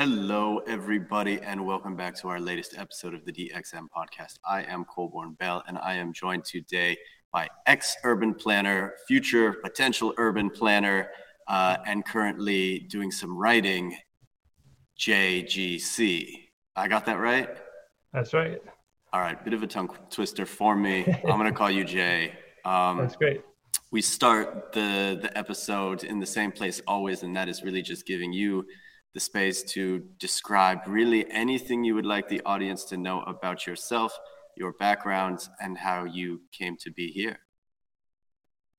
Hello, everybody, and welcome back to our latest episode of the DXM podcast. I am Colborn Bell, and I am joined today by ex urban planner, future potential urban planner, uh, and currently doing some writing, JGC. I got that right? That's right. All right, bit of a tongue twister for me. I'm going to call you Jay. Um, That's great. We start the, the episode in the same place always, and that is really just giving you the space to describe really anything you would like the audience to know about yourself, your background, and how you came to be here.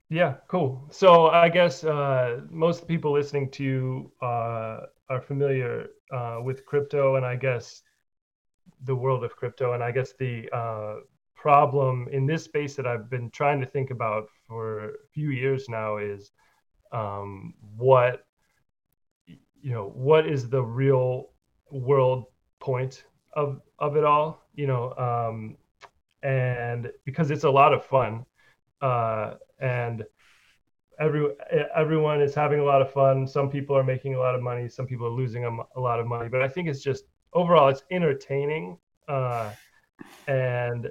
Yeah, cool. So I guess uh, most people listening to uh, are familiar uh, with crypto, and I guess the world of crypto, and I guess the uh, problem in this space that I've been trying to think about for a few years now is um, what you know what is the real world point of of it all you know um and because it's a lot of fun uh and every everyone is having a lot of fun. Some people are making a lot of money. Some people are losing a, a lot of money. But i think it's just overall it's entertaining uh and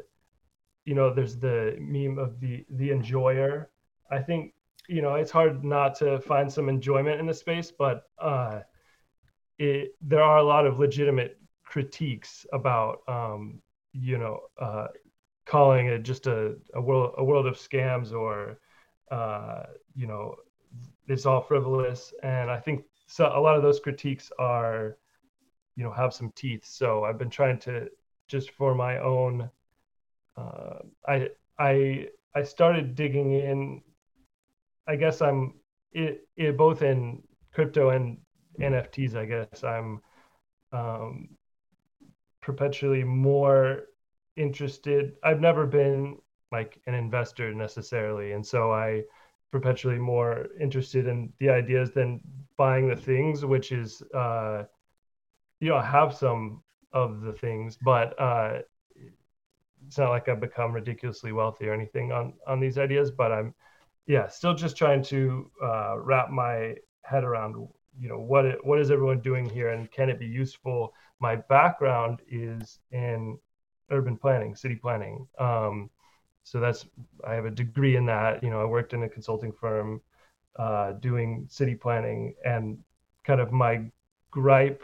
you know there's the meme of the the enjoyer. I think you know it's hard not to find some enjoyment in the space but uh it, there are a lot of legitimate critiques about um you know uh calling it just a, a world a world of scams or uh you know it's all frivolous. And i think so a lot of those critiques are you know have some teeth. So i've been trying to just for my own uh, i i i started digging in. I guess I'm it, it both in crypto and NFTs. I guess I'm um, perpetually more interested. I've never been like an investor necessarily, and so I perpetually more interested in the ideas than buying the things, which is uh, you know I have some of the things, but uh, it's not like I've become ridiculously wealthy or anything on on these ideas. But I'm yeah, still just trying to uh, wrap my head around, you know, what it, what is everyone doing here, and can it be useful? My background is in urban planning, city planning. Um, so that's I have a degree in that. You know, I worked in a consulting firm uh, doing city planning, and kind of my gripe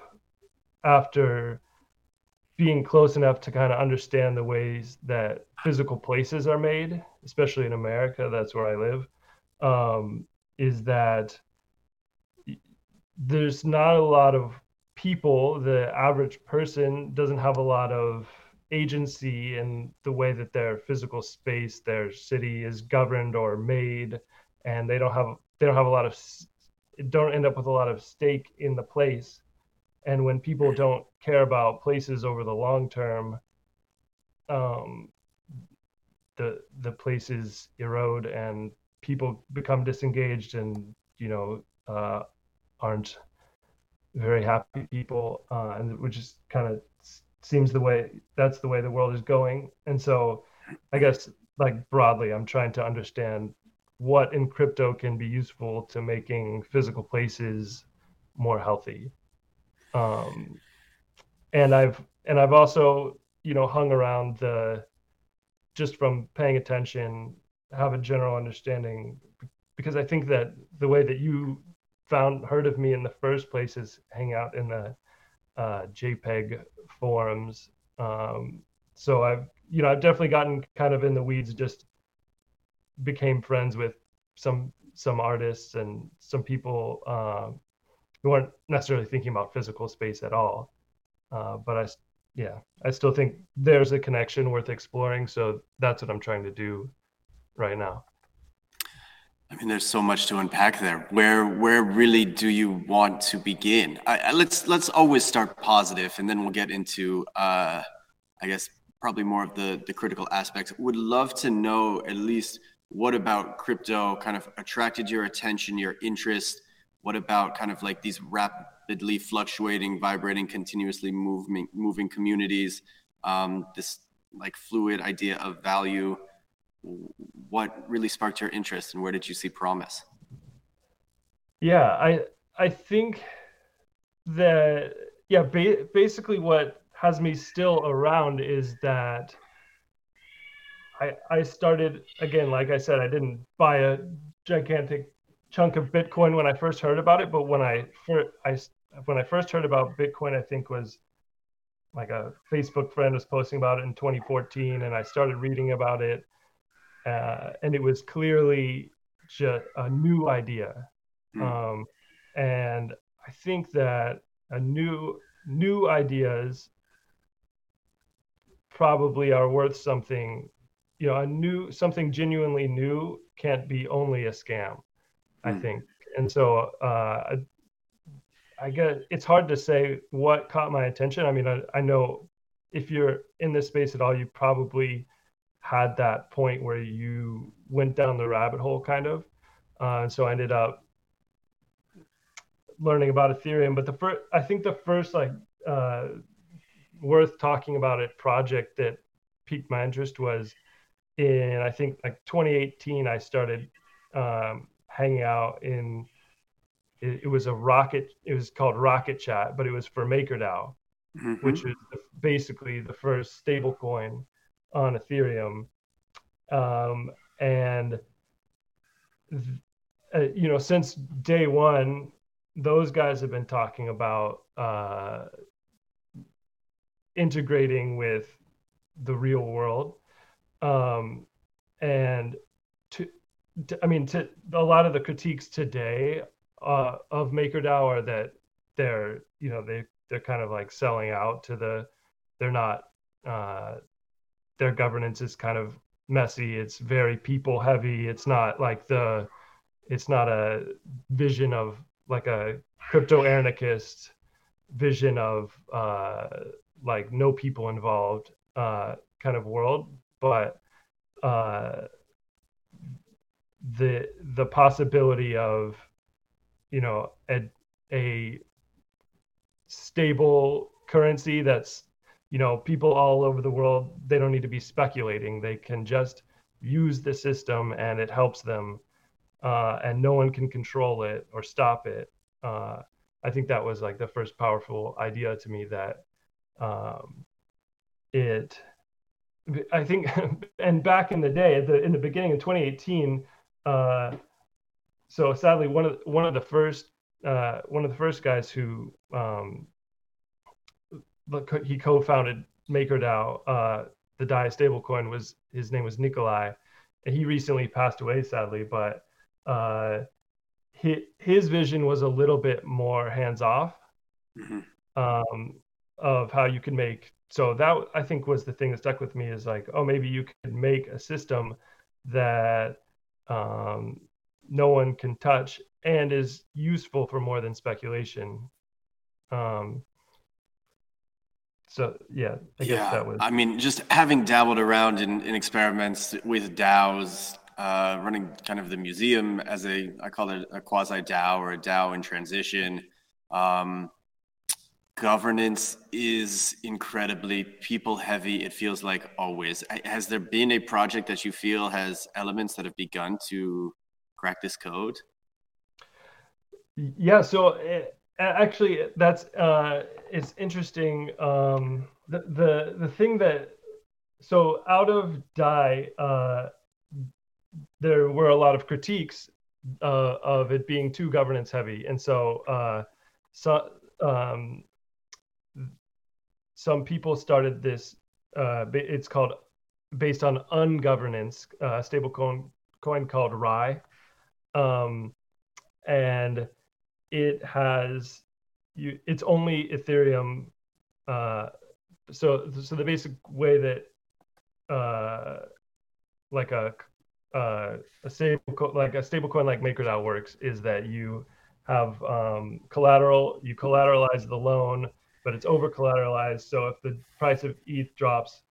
after being close enough to kind of understand the ways that physical places are made, especially in America, that's where I live, um, is that there's not a lot of people, the average person doesn't have a lot of agency in the way that their physical space, their city is governed or made, and they don't have they don't have a lot of don't end up with a lot of stake in the place. And when people don't care about places over the long term um, the the places erode and people become disengaged and you know uh, aren't very happy people uh, and which is kind of seems the way that's the way the world is going. And so i guess like broadly i'm trying to understand what in crypto can be useful to making physical places more healthy. Um, and I've and I've also you know hung around the just from paying attention, have a general understanding because I think that the way that you found heard of me in the first place is hang out in the uh, JPEG forums. Um, so I've you know I've definitely gotten kind of in the weeds. Just became friends with some some artists and some people uh, who aren't necessarily thinking about physical space at all. Uh, but I, yeah, I still think there's a connection worth exploring. So that's what I'm trying to do right now. I mean, there's so much to unpack there. Where where really do you want to begin? I, I, let's let's always start positive, and then we'll get into, uh, I guess, probably more of the the critical aspects. Would love to know at least what about crypto kind of attracted your attention, your interest, what about kind of like these rapidly fluctuating, vibrating, continuously moving, moving communities? Um, this like fluid idea of value. What really sparked your interest, and where did you see promise? Yeah, I I think that yeah, ba- basically what has me still around is that I I started again, like I said, I didn't buy a gigantic chunk of Bitcoin when I first heard about it, but when I first I when I first heard about Bitcoin, I think was like a Facebook friend was posting about it in 2014, and I started reading about it, uh, and it was clearly just a new idea, mm. um, and I think that a new new ideas probably are worth something you know a new something genuinely new can't be only a scam i hmm. think and so uh i guess it's hard to say what caught my attention i mean I, I know if you're in this space at all you probably had that point where you went down the rabbit hole kind of uh, and so i ended up learning about ethereum but the first i think the first like uh, worth talking about it project that piqued my interest was in I think like 2018 I started um, hanging out in it, it, was a rocket it was called Rocket Chat but it was for MakerDAO mm-hmm. which is basically the first stablecoin on Ethereum. Um, and uh, you know since day one those guys have been talking about uh, integrating with the real world. Um, and to, to, I mean, to a lot of the critiques today uh, of MakerDAO are that they're, you know, they they're kind of like selling out to the, they're not, uh, their governance is kind of messy. It's very people heavy. It's not like the, it's not a vision of like a crypto anarchist vision of uh, like no people involved uh, kind of world but uh, the the possibility of you know a, a stable currency that's you know people all over the world they don't need to be speculating. They can just use the system and it helps them uh, and no one can control it or stop it. Uh, i think that was like the first powerful idea to me that um, it I think, and back in the day, the, in the beginning of 2018, uh, so sadly, one of one of the first uh, one of the first guys who um, he co-founded MakerDAO, uh, the DAI stablecoin was his name was Nikolai, and he recently passed away sadly. But uh, his, his vision was a little bit more hands off mm-hmm. um, of how you can make so that I think was the thing that stuck with me is like, oh, maybe you could make a system that um, no one can touch and is useful for more than speculation. Um, so yeah, I yeah, that was. I mean, just having dabbled around in, in experiments with DAOs, uh, running kind of the museum as a I call it a quasi DAO or a DAO in transition. Um, governance is incredibly people heavy it feels like always has there been a project that you feel has elements that have begun to crack this code yeah so it, eh, actually that's uh it's interesting um the the the thing that so out of DAI uh there were a lot of critiques uh, of it being too governance heavy and so uh so um some people started this. Uh, it's called based on ungovernance uh, stable coin, called Rai, um, and it has you. It's only Ethereum. Uh, so so the basic way that uh, like a uh, a stable co- like a stable coin like MakerDAO works is that you have um, collateral, you collateralize the loan, but it's over collateralized. So if the price of ETH drops,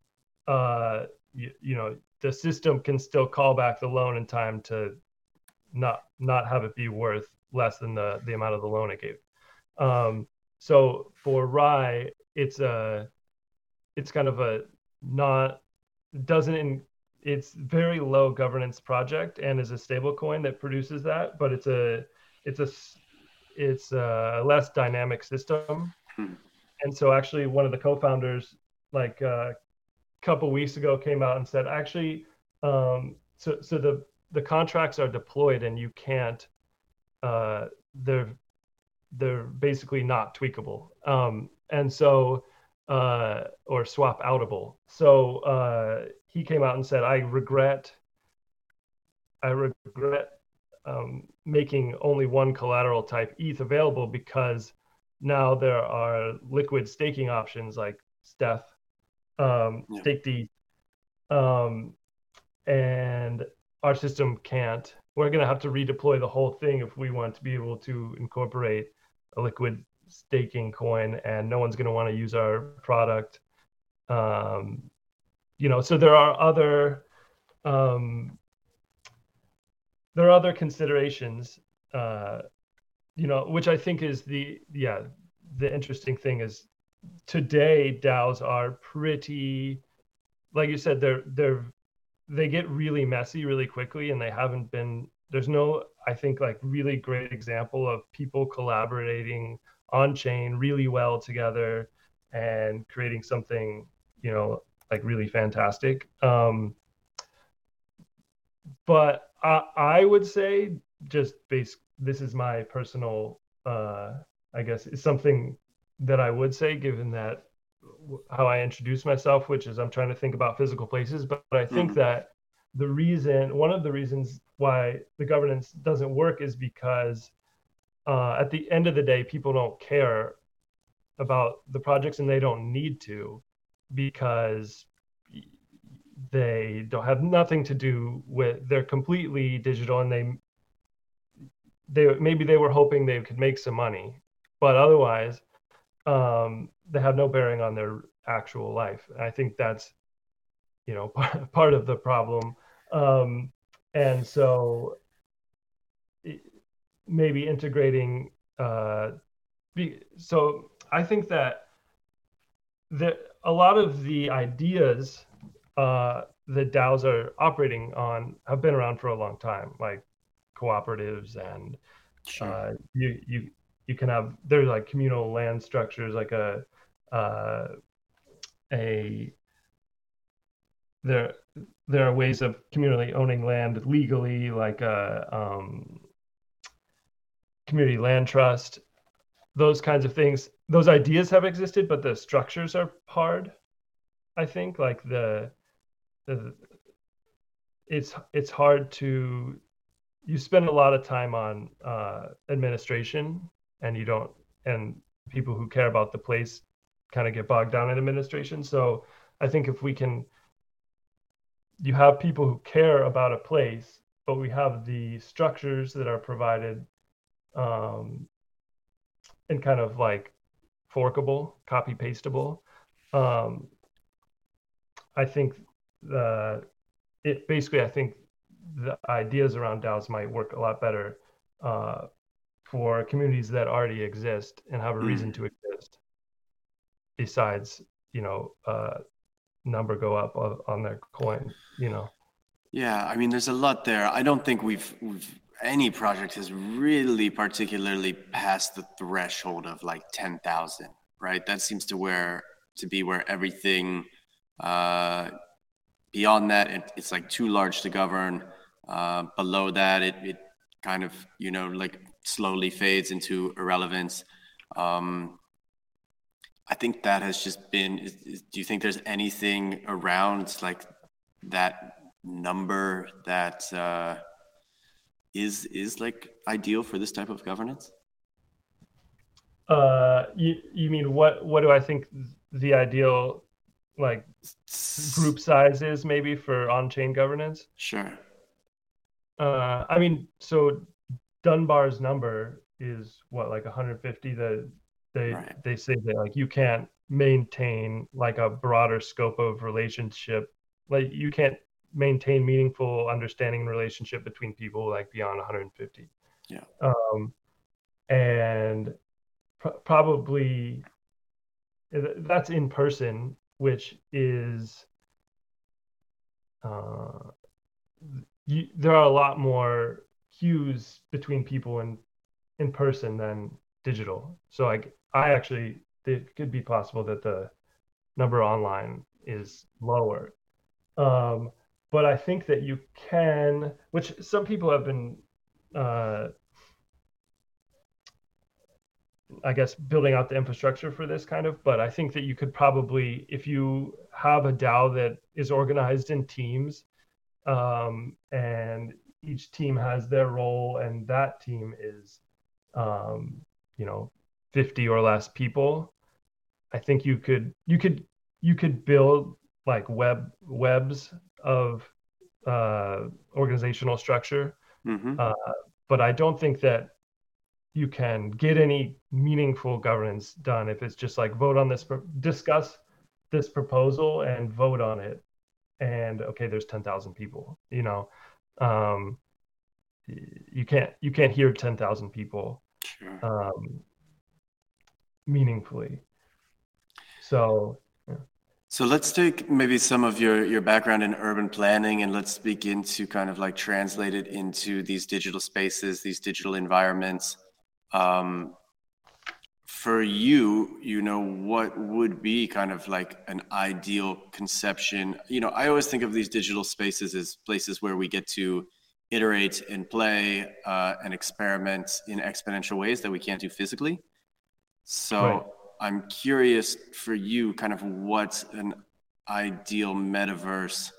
uh, you, you know, the system can still call back the loan in time to not not have it be worth less than the the amount of the loan it gave. Um, so for Rai, it's a it's kind of a not doesn't in, it's very low governance project and is a stable coin that produces that, but it's a it's a it's a less dynamic system. Hmm and so actually one of the co-founders like a uh, couple weeks ago came out and said actually um, so so the the contracts are deployed and you can't uh, they're they're basically not tweakable um, and so uh, or swap outable so uh, he came out and said i regret i regret um, making only one collateral type eth available because now there are liquid staking options like steth um, yeah. stake um, and our system can't. We're going to have to redeploy the whole thing if we want to be able to incorporate a liquid staking coin, and no one's going to want to use our product. Um, you know, so there are other um, there are other considerations. Uh, you know, which I think is the yeah the interesting thing is today DAOs are pretty, like you said, they're they're they get really messy really quickly, and they haven't been. There's no, I think, like really great example of people collaborating on chain really well together and creating something, you know, like really fantastic. Um, but I, I would say just base. This is my personal, uh, I guess, is something that I would say, given that how I introduce myself, which is I'm trying to think about physical places. But, but I think mm-hmm. that the reason, one of the reasons why the governance doesn't work is because uh, at the end of the day, people don't care about the projects and they don't need to because they don't have nothing to do with they're completely digital and they they maybe they were hoping they could make some money but otherwise um, they have no bearing on their actual life. I think that's, you know, part of the problem. Um, and so maybe integrating, uh, be, so I think that the, a lot of the ideas uh, that DAOs are operating on have been around for a long time, like cooperatives and sure. uh, you, you you can have there's like communal land structures like a uh, a there there are ways of communally owning land legally like a um, community land trust those kinds of things. Those ideas have existed but the structures are hard i think. Like the the it's it's hard to you spend a lot of time on uh, administration and you don't and people who care about the place kind of get bogged down in administration. So i think if we can you have people who care about a place but we have the structures that are provided um, and kind of like forkable copy pastable um, i think the it basically i think the ideas around DAOs might work a lot better uh, for communities that already exist and have a mm. reason to exist besides you know uh, number go up on their coin you know? Yeah i mean there's a lot there. I don't think we've, we've any project has really particularly passed the threshold of like 10,000 right? That seems to where to be where everything uh, beyond that it, it's like too large to govern. Uh, below that it, it kind of you know like slowly fades into irrelevance. Um, I think that has just been. Is, is, do you think there's anything around like that number that uh, is is like ideal for this type of governance? Uh, you you mean what? What do I think the ideal like group size is maybe for on-chain governance? Sure. Uh, I mean, so Dunbar's number is what like 150 that they right. they say that like you can't maintain like a broader scope of relationship like you can't maintain meaningful understanding and relationship between people like beyond 150 yeah um and pr- probably that's in person which is uh you, there are a lot more cues between people in in person than digital. So like I actually it could be possible that the number online is lower. Um, but I think that you can, which some people have been, uh, I guess, building out the infrastructure for this kind of. But I think that you could probably, if you have a DAO that is organized in teams, um, and each team has their role, and that team is, um, you know, 50 or less people. I think you could you could you could build like web webs of uh, organizational structure, hmm uh, but I don't think that you can get any meaningful governance done if it's just like vote on this, discuss this proposal and vote on it, and okay, there's ten thousand people. You know, um, you can't you can't hear ten thousand people Sure. um, meaningfully. So So let's take maybe some of your your background in urban planning and let's begin to kind of like translate it into these digital spaces, these digital environments. Um, for you, you know, what would be kind of like an ideal conception? You know, I always think of these digital spaces as places where we get to iterate and play uh, and experiment in exponential ways that we can't do physically. So right. I'm curious for you, kind of what an ideal metaverse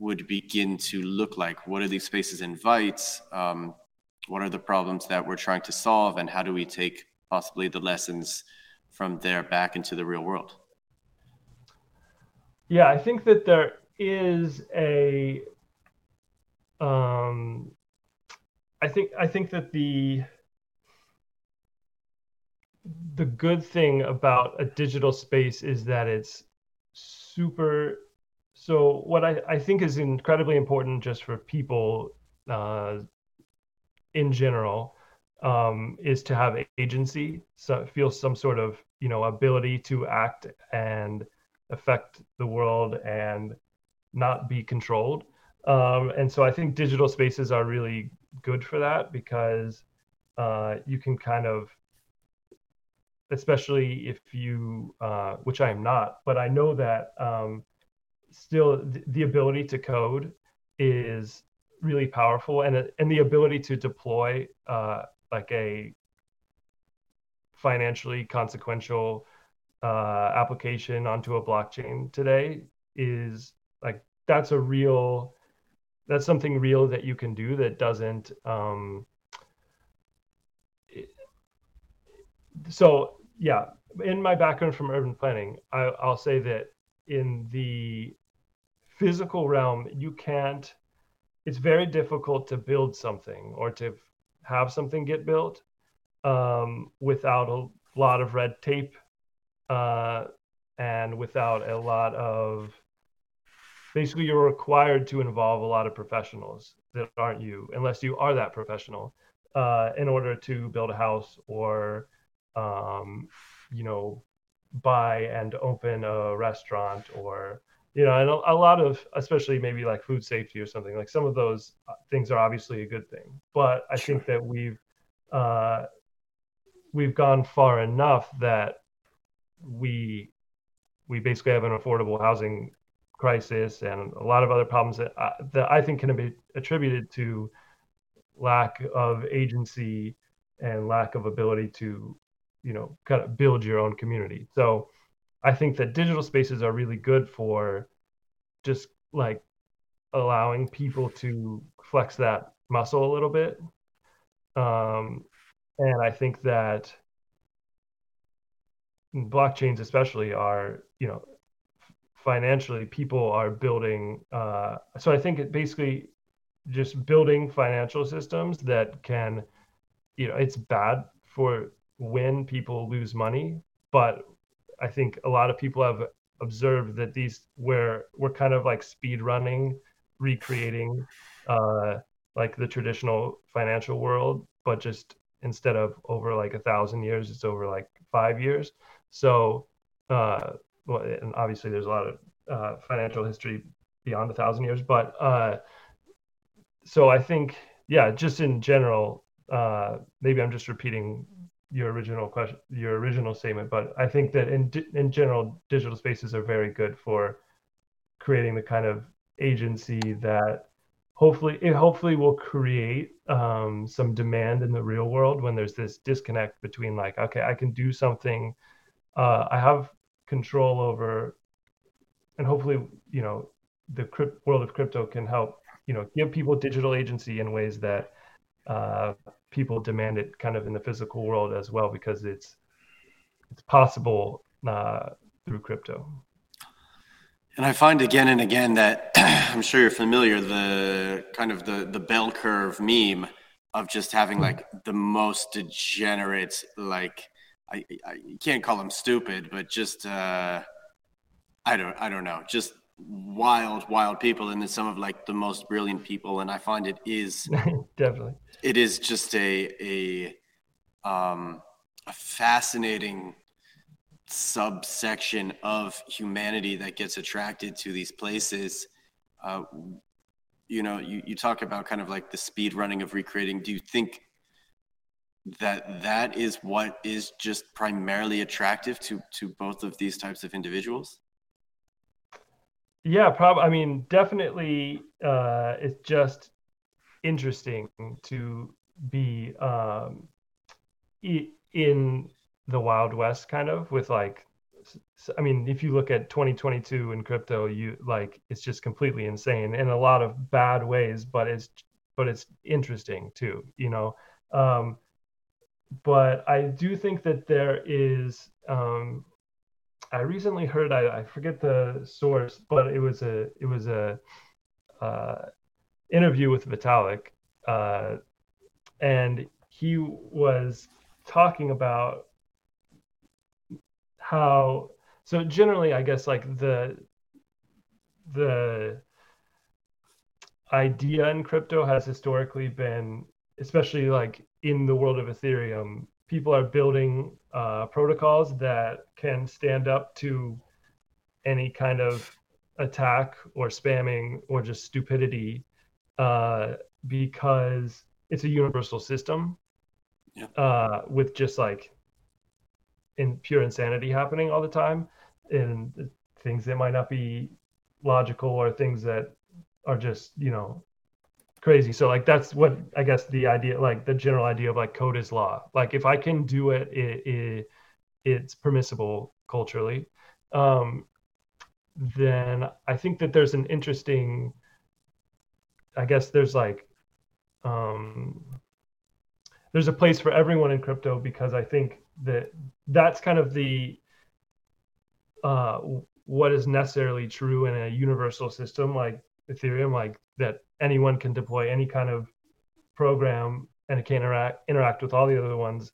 would begin to look like. What do these spaces invite? Um, what are the problems that we're trying to solve, and how do we take possibly the lessons from there back into the real world? Yeah, I think that there is a um I think I think that the the good thing about a digital space is that it's super so what I, I think is incredibly important just for people uh, in general um, is to have agency so feel some sort of you know ability to act and affect the world and not be controlled. Um, and so i think digital spaces are really good for that because uh, you can kind of especially if you, uh, which I am not, but I know that um, still th- the ability to code is really powerful, and and the ability to deploy uh, like a financially consequential uh, application onto a blockchain today is like that's a real that's something real that you can do that doesn't um, so yeah, in my background from urban planning, I, I'll say that in the physical realm, you can't. It's very difficult to build something or to have something get built um, without a lot of red tape uh, and without a lot of. Basically, you're required to involve a lot of professionals that aren't you, unless you are that professional, uh, in order to build a house or um, you know, buy and open a restaurant or you know, and a, a, lot of, especially maybe like food safety or something, like some of those uh, things are obviously a good thing. But I think that we've uh, we've gone far enough that we we basically have an affordable housing crisis and a lot of other problems that I, that I think can be attributed to lack of agency and lack of ability to you know kind of build your own community so i think that digital spaces are really good for just like allowing people to flex that muscle a little bit. Um, and i think that blockchains especially are you know financially people are building uh, so i think it basically just building financial systems that can you know it's bad for when people lose money, but I think a lot of people have observed that these where we're kind of like speed running, recreating uh, like the traditional financial world, but just instead of over like a thousand years, it's over like five years. So, uh, well, and obviously there's a lot of uh, financial history beyond a thousand years, but uh, so I think, yeah, just in general, uh, maybe I'm just repeating your original question, your original statement, but I think that in in general, digital spaces are very good for creating the kind of agency that hopefully it hopefully will create um, some demand in the real world when there's this disconnect between like okay i can do something uh, i have control over and hopefully you know the crypt- world of crypto can help you know give people digital agency in ways that uh, people demand it kind of in the physical world as well because it's it's possible uh, through crypto. And I find again and again that I'm sure you're familiar the kind of the the bell curve meme of just having like the most degenerate like I, I can't call them stupid but just uh I don't I don't know just wild wild people and then some of like the most brilliant people and I find it is definitely it is just a a um a fascinating subsection of humanity that gets attracted to these places. Uh, you know, you, you talk about kind of like the speed running of recreating. Do you think that that is what is just primarily attractive to to both of these types of individuals? Yeah, probably. I mean, definitely, uh, it's just interesting to be um, in the wild west kind of with like I mean, if you look at 2022 in crypto, you like it's just completely insane in a lot of bad ways, but it's but it's interesting too, you know. Um, but I do think that there is. Um, I recently heard I, I forget the source, but it was a it was a uh, interview with Vitalik, uh, and he was talking about how so generally i guess like the the idea in crypto has historically been especially like in the world of ethereum people are building uh, protocols that can stand up to any kind of attack or spamming or just stupidity uh, because it's a universal system yeah. uh, with just like in pure insanity happening all the time and things that might not be logical or things that are just you know crazy. So like that's what i guess the idea like the general idea of like code is law. Like if i can do it, it, it it's permissible culturally. Um then i think that there's an interesting i guess there's like um there's a place for everyone in crypto because i think that that's kind of the uh, what is necessarily true in a universal system like Ethereum, like that anyone can deploy any kind of program and it can interact interact with all the other ones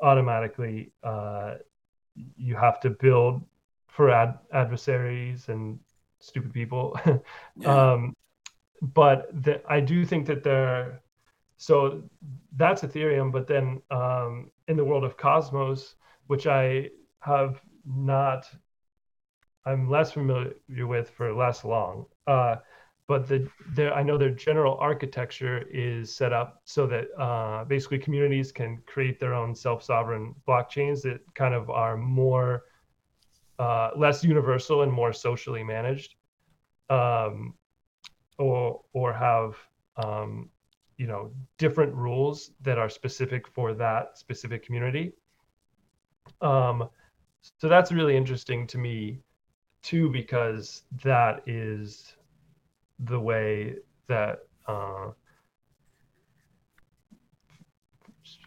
automatically. Uh, you have to build for ad- adversaries and stupid people. yeah. um, but the, I do think that there so that's Ethereum. But then um, in the world of Cosmos, which I have not, I'm less familiar with for less long. Uh, but the I know their general architecture is set up so that uh, basically communities can create their own self-sovereign blockchains that kind of are more uh, less universal and more socially managed, um, or or have um, you know different rules that are specific for that specific community. Um, so that's really interesting to me too because that is the way that uh,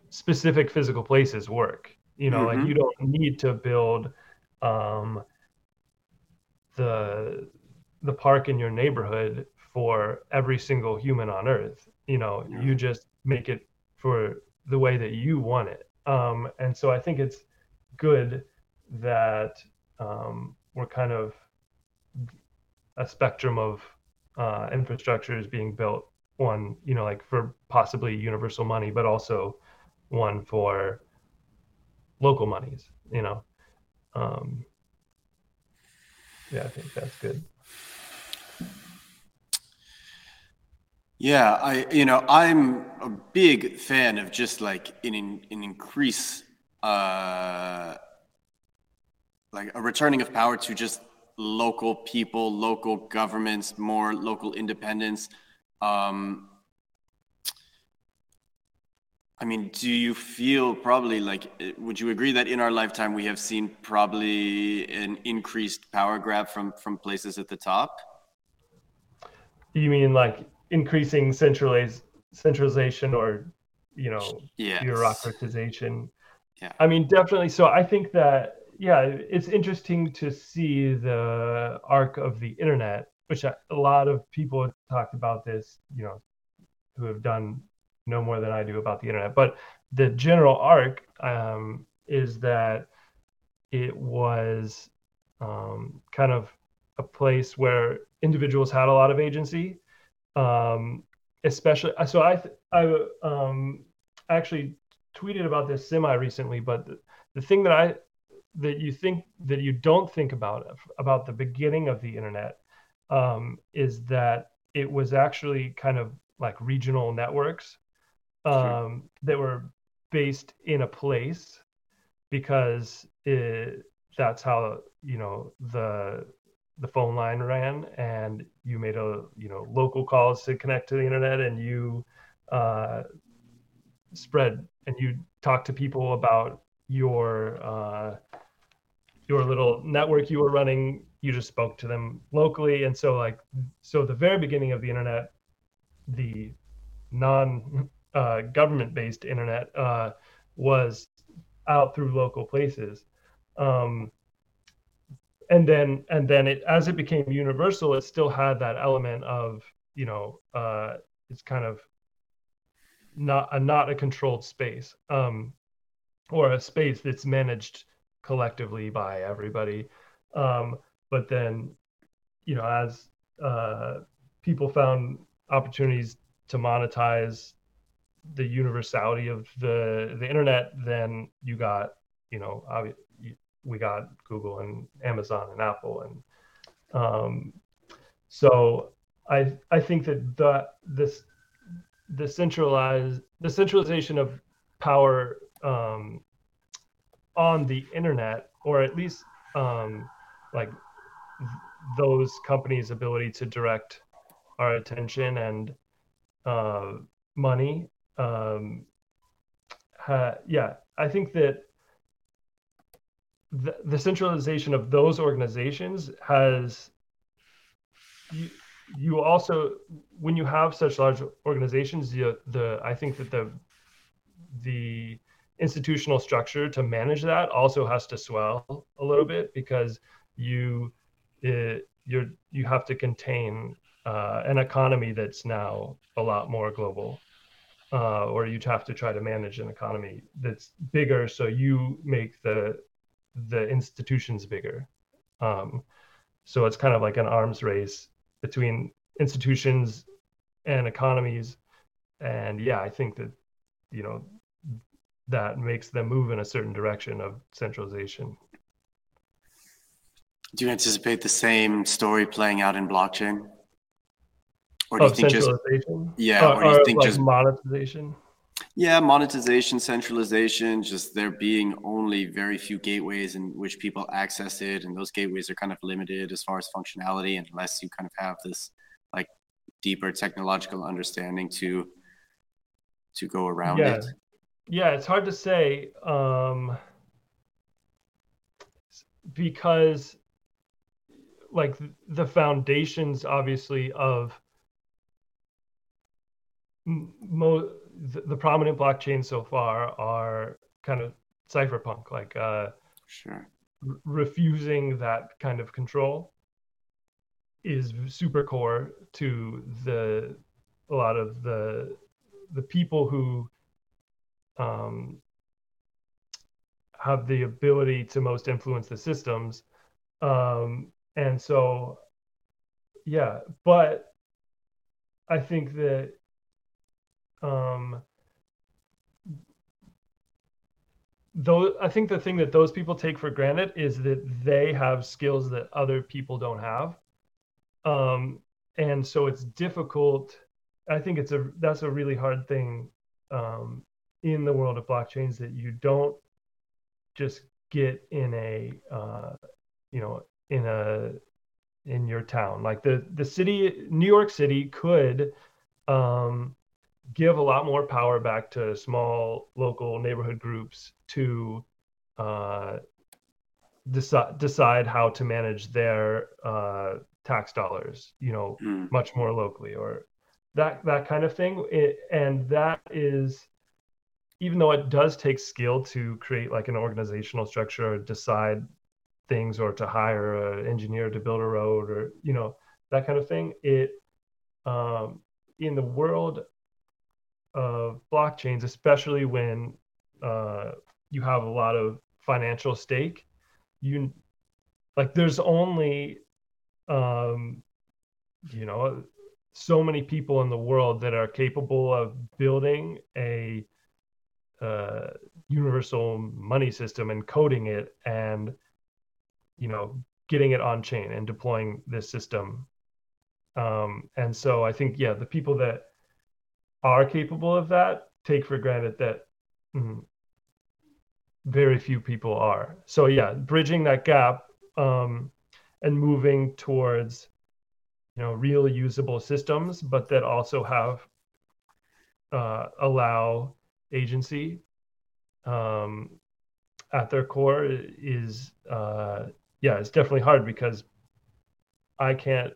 specific physical places work you know mm-hmm. like you don't need to build um, the the park in your neighborhood for every single human on earth you know yeah. you just make it for the way that you want it um, and so i think it's good that um, we're kind of a spectrum of uh, infrastructure is being built one you know like for possibly universal money but also one for local monies you know? Um, yeah i think that's good. Yeah, I you know I'm a big fan of just like an an increase uh, like a returning of power to just local people, local governments, more local independence. Um, I mean, do you feel probably like, would you agree that in our lifetime we have seen probably an increased power grab from from places at the top? You mean like increasing centraliz- centralization or, you know, yes. bureaucratization? Yeah. I mean, definitely. So I think that yeah, it's interesting to see the arc of the internet, which a lot of people talked about this, you know, who have done no more than I do about the internet. But the general arc um, is that it was um, kind of a place where individuals had a lot of agency, um, especially. So I I um, actually tweeted about this semi recently, but the, the thing that I that you think that you don't think about about the beginning of the internet um, is that it was actually kind of like regional networks um, sure. that were based in a place because it, that's how you know the the phone line ran and you made a you know local calls to connect to the internet and you uh, spread and you talk to people about your uh, your little network you were running you just spoke to them locally. And so like so the very beginning of the internet the non uh, government based internet uh, was out through local places. Um, and then and then it as it became universal it still had that element of you know uh, it's kind of not a not a controlled space. Um, or a space that's managed collectively by everybody. Um, but then, you know, as uh, people found opportunities to monetize the universality of the the internet, then you got, you know, we got Google and Amazon and Apple, and um, so I I think that the this the centralized the centralization of power um, on the internet, or at least um, like th- those companies' ability to direct our attention and uh, money. Um, ha- yeah, I think that the, the centralization of those organizations has you, you also when you have such large organizations the, the i think that the the institutional structure to manage that also has to swell a little bit because you it, you're you have to contain uh, an economy that's now a lot more global uh, or you'd have to try to manage an economy that's bigger so you make the the institutions bigger. Um, so it's kind of like an arms race between institutions and economies. And yeah i think that you know that makes them move in a certain direction of centralization. Do you anticipate the same story playing out in blockchain? Or do you think just yeah, or, or do you think like just monetization? Yeah, monetization, centralization, just there being only very few gateways in which people access it, and those gateways are kind of limited as far as functionality, unless you kind of have this like deeper technological understanding to to go around yeah. it. Yeah, it's hard to say um, because like the foundations obviously of mo- the, the prominent blockchains so far are kind of cypherpunk like uh sure. r- refusing that kind of control is super core to the a lot of the the people who um, have the ability to most influence the systems. Um, and so, yeah, but I think that um, though I think the thing that those people take for granted is that they have skills that other people don't have. Um, and so it's difficult. I think it's a that's a really hard thing um, in the world of blockchains that you don't just get in a uh, you know in a in your town like the the city new york city could um, give a lot more power back to small local neighborhood groups to uh, decide decide how to manage their uh, tax dollars you know mm. much more locally or that that kind of thing it, and that is even though it does take skill to create like an organizational structure or decide things or to hire an engineer to build a road or you know that kind of thing it um, in the world of blockchains especially when uh, you have a lot of financial stake you like there's only um, you know so many people in the world that are capable of building a uh, universal money system and coding it and you know getting it on chain and deploying this system. Um, and so i think yeah the people that are capable of that take for granted that mm, very few people are. So yeah bridging that gap um, and moving towards you know real usable systems but that also have uh, allow agency um, at their core is uh, yeah, it's definitely hard because I can't,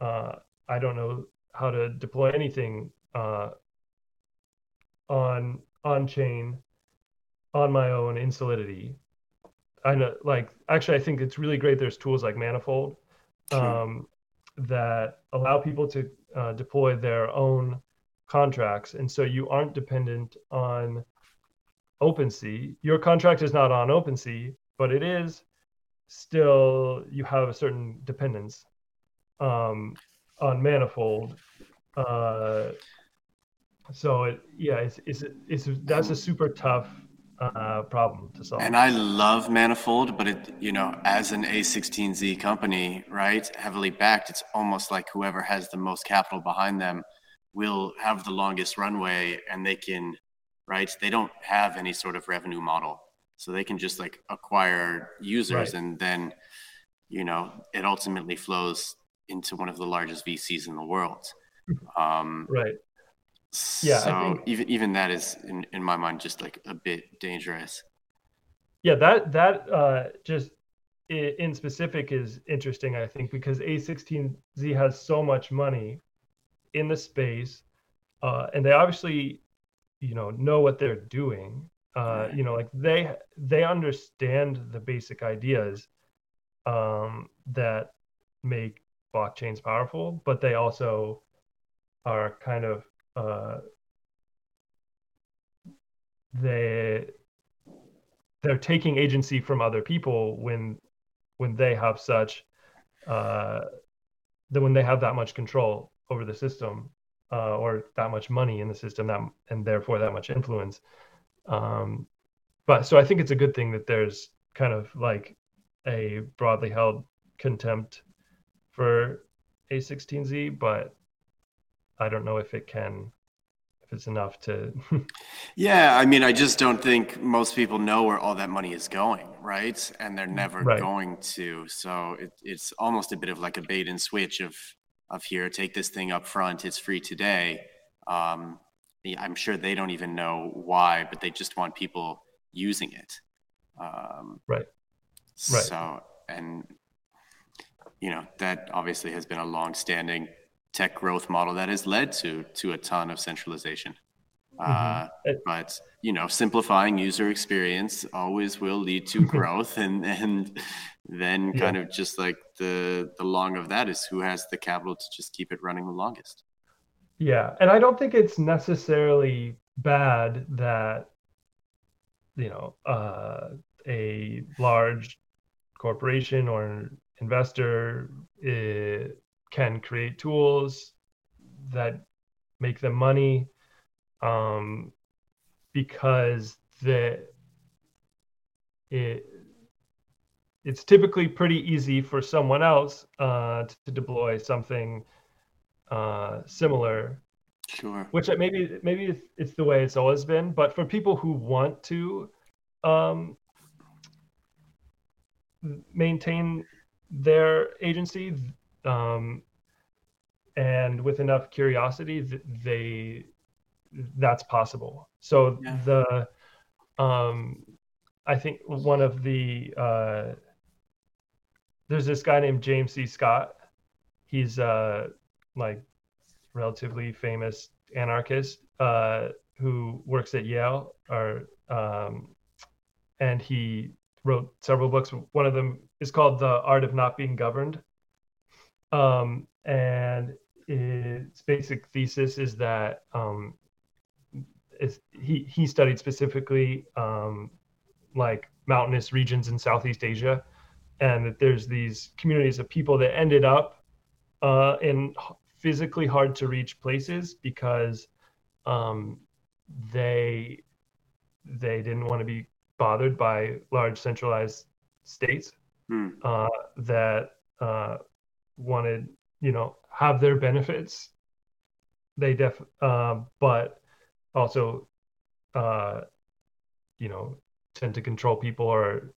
uh, I don't know how to deploy anything uh, on on chain on my own in Solidity. I know, like, actually, I think it's really great. There's tools like Manifold um, that allow people to uh, deploy their own contracts, and so you aren't dependent on OpenSea. Your contract is not on OpenSea, but it is still you have a certain dependence um, on manifold. Uh, so it yeah, it's, it's it's that's a super tough uh, problem to solve. And I love manifold, but it you know as an A16Z company, right, heavily backed, it's almost like whoever has the most capital behind them will have the longest runway, and they can right. They don't have any sort of revenue model so they can just like acquire users right. and then you know it ultimately flows into one of the largest vcs in the world um, right yeah so think, even even that is in, in my mind just like a bit dangerous yeah that that uh just in specific is interesting i think because a16z has so much money in the space uh, and they obviously you know know what they're doing. Uh, you know like they they understand the basic ideas um, that make blockchains powerful but they also are kind of uh, they they're taking agency from other people when when they have such uh that when they have that much control over the system uh, or that much money in the system that and therefore that much influence. Um, but so I think it's a good thing that there's kind of like a broadly held contempt for A16Z, but I don't know if it can if it's enough to yeah i mean i just don't think most people know where all that money is going right? And they're never right. going to. So it, it's almost a bit of like a bait and switch of of here take this thing up front it's free today um, I'm sure they don't even know why, but they just want people using it. Um, right. Right. So, and you know that obviously has been a long-standing tech growth model that has led to to a ton of centralization. Mm-hmm. Uh, but you know, simplifying user experience always will lead to growth, and and then kind yeah. of just like the the long of that is who has the capital to just keep it running the longest. Yeah, and I don't think it's necessarily bad that you know uh, a large corporation or investor uh, can create tools that make them money um, because the it it's typically pretty easy for someone else uh, to deploy something uh, similar. Sure. Which maybe maybe it's, it's the way it's always been, but for people who want to um, maintain their agency um, and with enough curiosity they that's possible so yeah. the um, i think one of the uh, there's this guy named james c scott he's uh like relatively famous anarchist uh, who works at yale or um, and he wrote several books. One of them is called The Art of Not Being Governed. Um, and its basic thesis is that um, he, he studied specifically um, like mountainous regions in Southeast Asia, and that there's these communities of people that ended up uh, in physically hard to reach places because um, they they didn't want to be bothered by large centralized states hmm. uh, that uh, wanted, you know, have their benefits. They def, uh, but also, uh, you know, tend to control people or,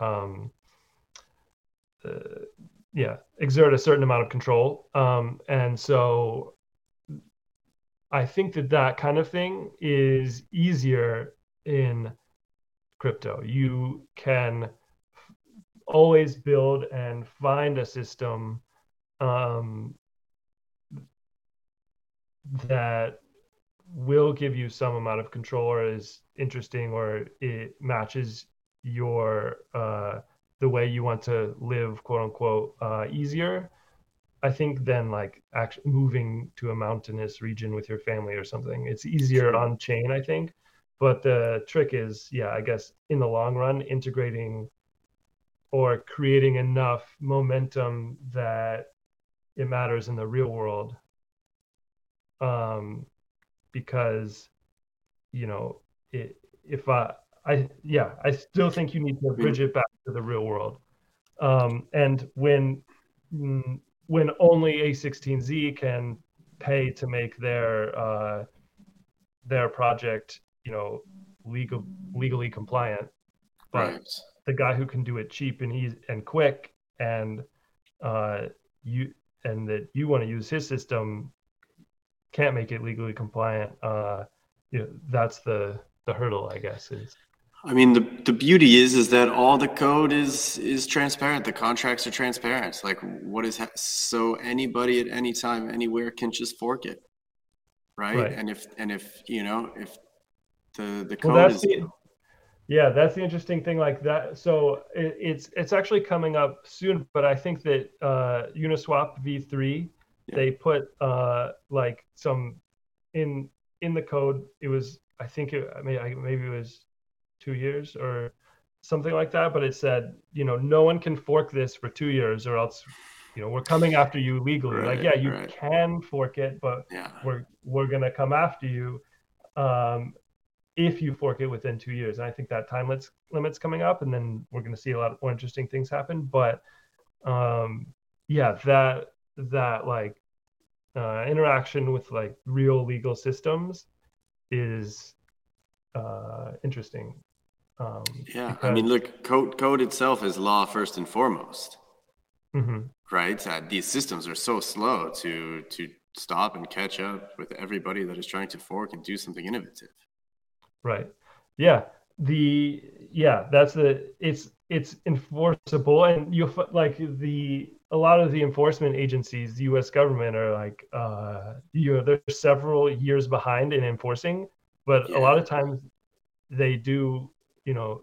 um, uh, yeah, exert a certain amount of control. Um, and so, I think that that kind of thing is easier in crypto. You can always build and find a system um, that will give you some amount of control or is interesting or it matches your uh, the way you want to live quote unquote uh, easier i think than like actually moving to a mountainous region with your family or something it's easier on chain i think but the trick is, yeah, I guess in the long run, integrating or creating enough momentum that it matters in the real world. Um, because, you know, it, if I, I, yeah, I still think you need to bridge it back to the real world. Um, and when, mm, when only A16Z can pay to make their, uh, their project you know legal legally compliant but right. the guy who can do it cheap and easy and quick and uh you and that you want to use his system can't make it legally compliant uh you know that's the the hurdle i guess is I mean, the, the beauty is is that all the code is is transparent. The contracts are transparent. Like, what is ha- so anybody at any time, anywhere can just fork it, right? right? And if and if you know if the the code well, is. The, yeah, that's the interesting thing. Like that, so it, it's it's actually coming up soon. But I think that uh, Uniswap v3, yeah. they put uh, like some in in the code. It was I think it I mean maybe it was two years or something like that. But it said you know no one can fork this for two years or else you know we're coming after you legally. Right, like yeah, you right. can fork it, but yeah. we're we're gonna come after you. Um, if you fork it within two years. And I think that time limits limits coming up, and then we're going to see a lot more interesting things happen. But um, yeah, that that like uh, interaction with like real legal systems is uh, interesting. Um, yeah, because... I mean, look, code code itself is law first and foremost, mm-hmm. right? Uh, these systems are so slow to to stop and catch up with everybody that is trying to fork and do something innovative. Right. Yeah. The yeah, that's the it's it's enforceable and you like the a lot of the enforcement agencies, the US government are like uh you know, they're several years behind in enforcing, but yeah. a lot of times they do, you know,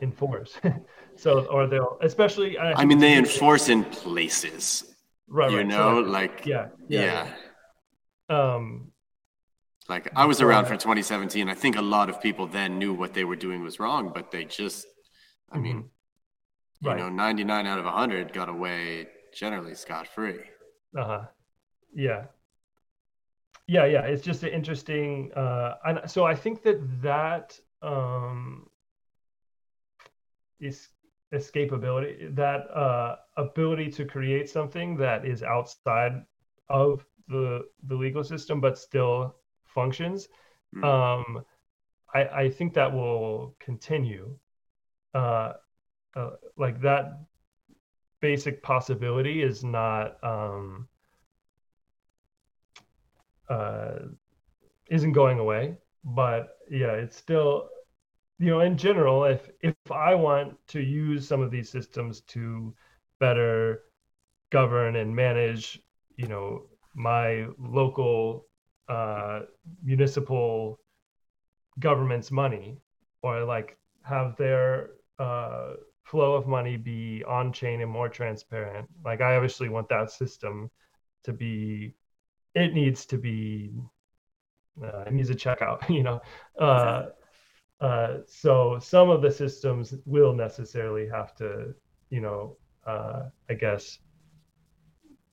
enforce. so or they'll especially I, I mean they enforce in places. Right. You right. know, so, like yeah, yeah. yeah. Um like I was around for 2017. I think a lot of people then knew what they were doing was wrong, but they just, I mean, mm-hmm. right. you know, 99 out of 100 got away generally scot free. Uh huh. Yeah. Yeah, yeah. It's just an interesting. Uh, and so I think that that um, is escapability, that uh, ability to create something that is outside of the the legal system, but still functions. Mm. Um, I, I think that will continue. Uh, uh, like that basic possibility is not um, uh, isn't going away. But yeah, it's still you know in general if if I want to use some of these systems to better govern and manage you know my local uh, municipal government's money or like have their uh, flow of money be on chain and more transparent. Like I obviously want that system to be, it needs to be, uh, it needs a checkout, you know. Uh, uh, so some of the systems will necessarily have to, you know, uh, I guess,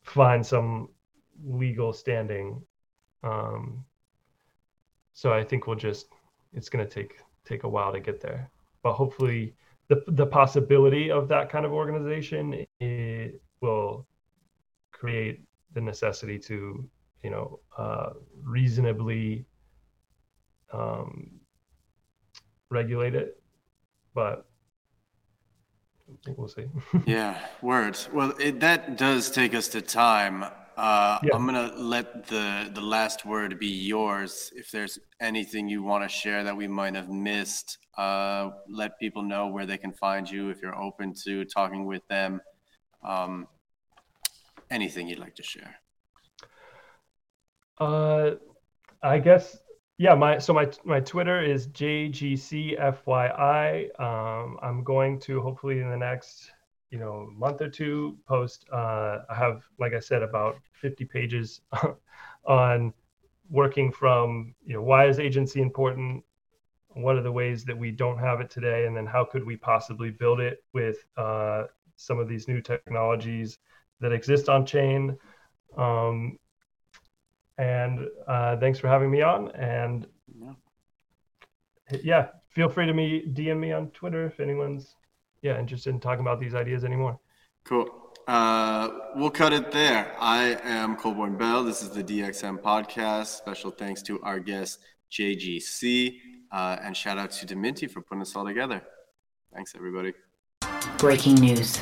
find some legal standing. Um, so I think we'll just, it's going to take take a while to get there, but hopefully the the possibility of that kind of organization it will create the necessity to you know uh, reasonably um, regulate it but we'll see. Yeah words. Well it, that does take us to time uh, yeah. I'm gonna let the the last word be yours. If there's anything you want to share that we might have missed, uh, let people know where they can find you if you're open to talking with them. Um, anything you'd like to share? Uh, I guess yeah. My so my my Twitter is jgcfyi. Um, I'm going to hopefully in the next you know month or two post. Uh, I have like I said about 50 pages on working from you know why is agency important? What are the ways that we don't have it today? And then how could we possibly build it with uh, some of these new technologies that exist on chain? Um, and uh, thanks for having me on. And yeah. feel free to me dm me on twitter if anyone's yeah interested in talking about these ideas anymore cool uh, we'll cut it there i am colborn bell this is the dxm podcast special thanks to our guest jgc uh, and shout out to DMINTI for putting us all together. Thanks, everybody. Breaking news.